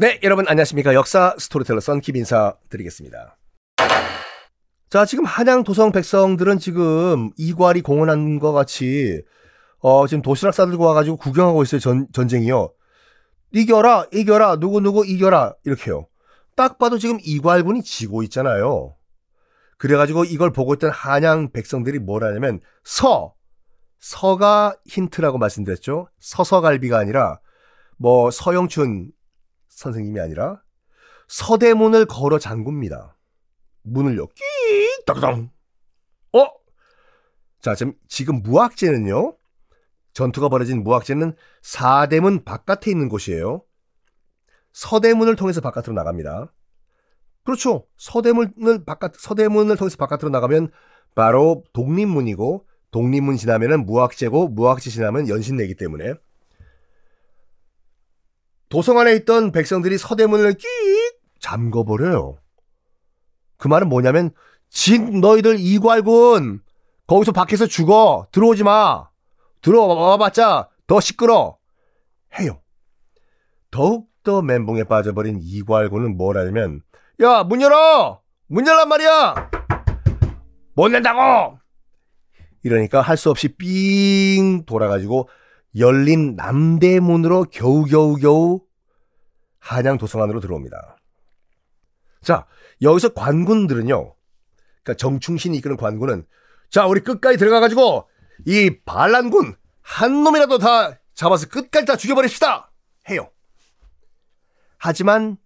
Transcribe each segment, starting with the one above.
네, 여러분 안녕하십니까. 역사 스토리텔러 썬킵 인사 드리겠습니다. 자, 지금 한양 도성 백성들은 지금 이괄이 공언한 것 같이 어, 지금 도시락 싸들고 와가지고 구경하고 있어요. 전, 전쟁이요. 이겨라, 이겨라, 누구누구 이겨라. 이렇게요. 딱 봐도 지금 이괄군이 지고 있잖아요. 그래가지고 이걸 보고 있던 한양 백성들이 뭐라냐면 서, 서가 힌트라고 말씀드렸죠. 서서갈비가 아니라 뭐 서영춘 선생님이 아니라 서대문을 걸어 잠굽니다. 문을 요. 끼익 따당. 어? 자, 지금 지금 무학제는요. 전투가 벌어진 무학제는 사대문 바깥에 있는 곳이에요. 서대문을 통해서 바깥으로 나갑니다. 그렇죠. 서대문을 바깥 서대문을 통해서 바깥으로 나가면 바로 독립문이고 독립문 지나면은 무학제고 무학제 지나면 연신내기 때문에 도성 안에 있던 백성들이 서대문을 끼익 잠궈버려요. 그 말은 뭐냐면 진 너희들 이괄군! 거기서 밖에서 죽어! 들어오지 마! 들어와봤자 더 시끄러! 해요. 더욱더 멘붕에 빠져버린 이괄군은 뭘 하냐면 야 문 열어! 문 열란 말이야! 못 낸다고! 이러니까 할 수 없이 삥 돌아가지고 열린 남대문으로 겨우겨우겨우 한양 도성 안으로 들어옵니다. 자, 여기서 관군들은요. 그러니까 정충신이 이끄는 관군은 자, 우리 끝까지 들어가 가지고 이 반란군 한 놈이라도 다 잡아서 끝까지 다 죽여버립시다! 해요. 하지만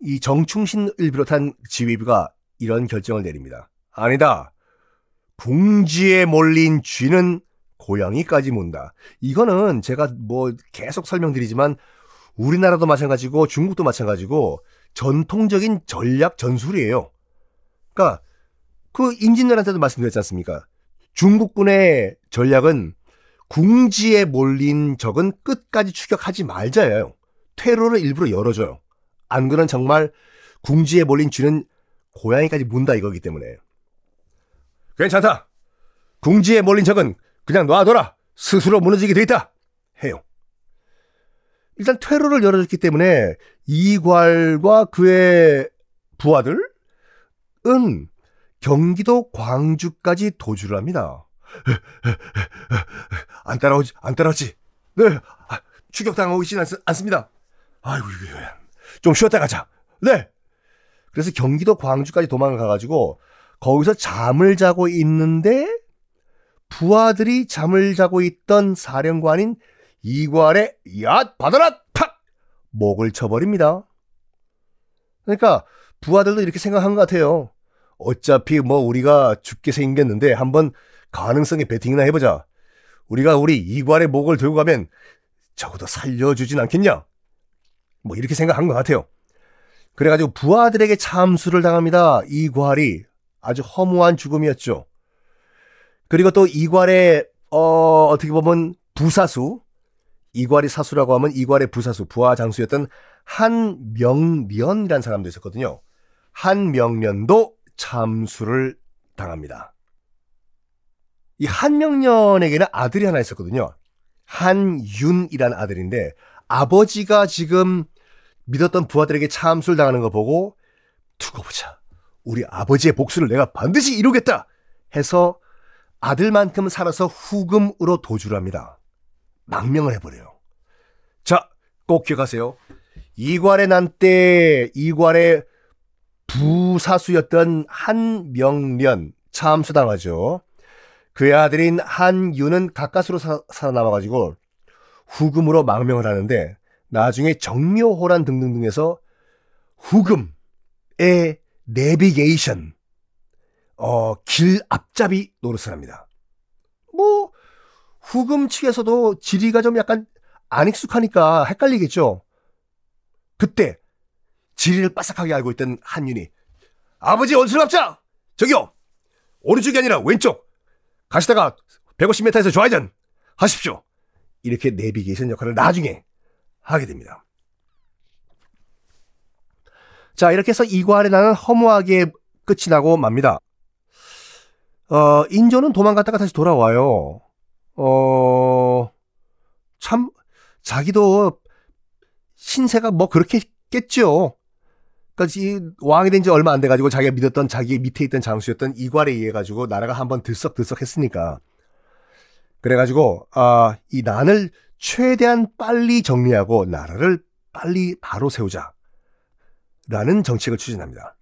이 정충신을 비롯한 지휘부가 이런 결정을 내립니다. 아니다. 궁지에 몰린 쥐는 고양이까지 문다. 이거는 제가 뭐 계속 설명드리지만 우리나라도 마찬가지고 중국도 마찬가지고 전통적인 전략 전술이에요. 그러니까 그 임진왜란때도 말씀드렸지 않습니까? 중국군의 전략은 궁지에 몰린 적은 끝까지 추격하지 말자예요. 퇴로를 일부러 열어줘요. 안 그러면 정말 궁지에 몰린 쥐는 고양이까지 문다 이거기 때문에. 괜찮다. 궁지에 몰린 적은 그냥 놔둬라. 스스로 무너지게 돼 있다. 해요. 일단 퇴로를 열어줬기 때문에 이괄과 그의 부하들은 경기도 광주까지 도주를 합니다. 안 따라오지, 안 따라오지. 네, 아, 추격당하고 있지는 않, 습니다 아이고, 좀 쉬었다 가자. 네. 그래서 경기도 광주까지 도망가가지고 거기서 잠을 자고 있는데 부하들이 잠을 자고 있던 사령관인 이괄의 야 받아라 탁 목을 쳐버립니다. 그러니까 부하들도 이렇게 생각한 것 같아요. 어차피 뭐 우리가 죽게 생겼는데 한번 가능성에 베팅이나 해보자. 우리가 우리 이괄의 목을 들고 가면 적어도 살려주진 않겠냐? 뭐 이렇게 생각한 것 같아요. 그래가지고 부하들에게 참수를 당합니다. 이괄이 아주 허무한 죽음이었죠. 그리고 또 이괄의 어, 어떻게 보면 부사수 이괄이 사수라고 하면 이괄의 부사수 부하 장수였던 한명면이라는 사람도 있었거든요. 한명면도 참수를 당합니다. 이 한명년에게는 아들이 하나 있었거든요. 한윤이라는 아들인데 아버지가 지금 믿었던 부하들에게 참수를 당하는 거 보고 두고 보자. 우리 아버지의 복수를 내가 반드시 이루겠다 해서 아들만큼 살아서 후금으로 도주를 합니다. 망명을 해버려요. 자, 꼭 기억하세요. 이괄의 난 때 이괄의 부사수였던 한명련 참수당하죠. 그의 아들인 한유는 가까스로 사, 살아남아가지고 후금으로 망명을 하는데 나중에 정묘호란 등등등에서 후금의 내비게이션 어, 길 앞잡이 노릇을 합니다. 뭐 후금 측에서도 지리가 좀 약간 안 익숙하니까 헷갈리겠죠. 그때 지리를 빠삭하게 알고 있던 한윤이 아버지 원수랍자 저기요 오른쪽이 아니라 왼쪽 가시다가 150m에서 좌회전 하십시오. 이렇게 내비게이션 역할을 나중에 하게 됩니다. 자, 이렇게 해서 이괄에 나는 허무하게 끝이 나고 맙니다. 어, 인조는 도망갔다가 다시 돌아와요. 어, 참, 자기도 신세가 뭐 그렇게 깼죠. 그러니까 이 왕이 된 지 얼마 안 돼가지고 자기가 믿었던 자기 밑에 있던 장수였던 이괄에 의해 가지고 나라가 한번 들썩들썩했으니까 그래가지고 아, 이 난을 최대한 빨리 정리하고 나라를 빨리 바로 세우자라는 정책을 추진합니다.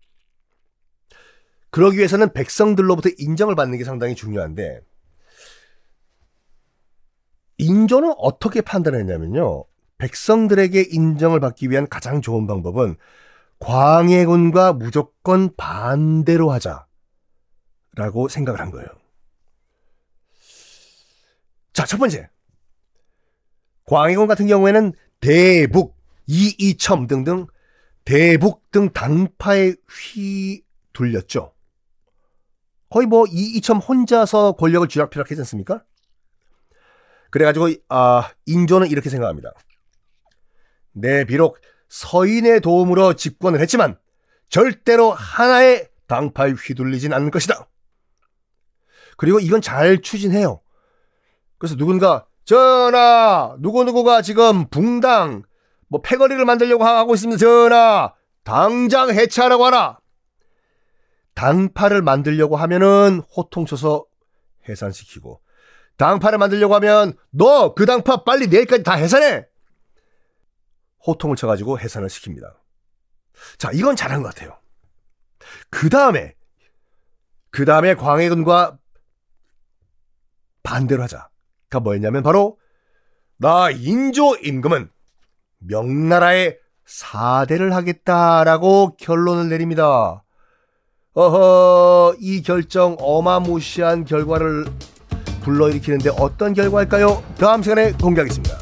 그러기 위해서는 백성들로부터 인정을 받는 게 상당히 중요한데 인조는 어떻게 판단했냐면요. 백성들에게 인정을 받기 위한 가장 좋은 방법은 광해군과 무조건 반대로 하자라고 생각을 한 거예요. 자, 첫 번째. 광해군 같은 경우에는 대북, 이이첨 등등 대북 등 당파에 휘둘렸죠. 거의 뭐 이 이첨 혼자서 권력을 쥐락펴락했지 않습니까? 그래가지고 아 인조는 이렇게 생각합니다. 네, 비록 서인의 도움으로 집권을 했지만 절대로 하나의 당파에 휘둘리진 않을 것이다. 그리고 이건 잘 추진해요. 그래서 누군가 전하 누구누구가 지금 붕당 뭐 패거리를 만들려고 하고 있습니다. 전하 당장 해체하라고 하라. 당파를 만들려고 하면은 호통쳐서 해산시키고 당파를 만들려고 하면 너 그 당파 빨리 내일까지 다 해산해. 호통을 쳐가지고 해산을 시킵니다. 자, 이건 잘한 것 같아요. 그 다음에, 그 다음에 광해군과 반대로 하자가 뭐였냐면 바로, 나 인조 임금은 명나라의 사대를 하겠다라고 결론을 내립니다. 어허, 이 결정 어마무시한 결과를 불러일으키는데 어떤 결과일까요? 다음 시간에 공개하겠습니다.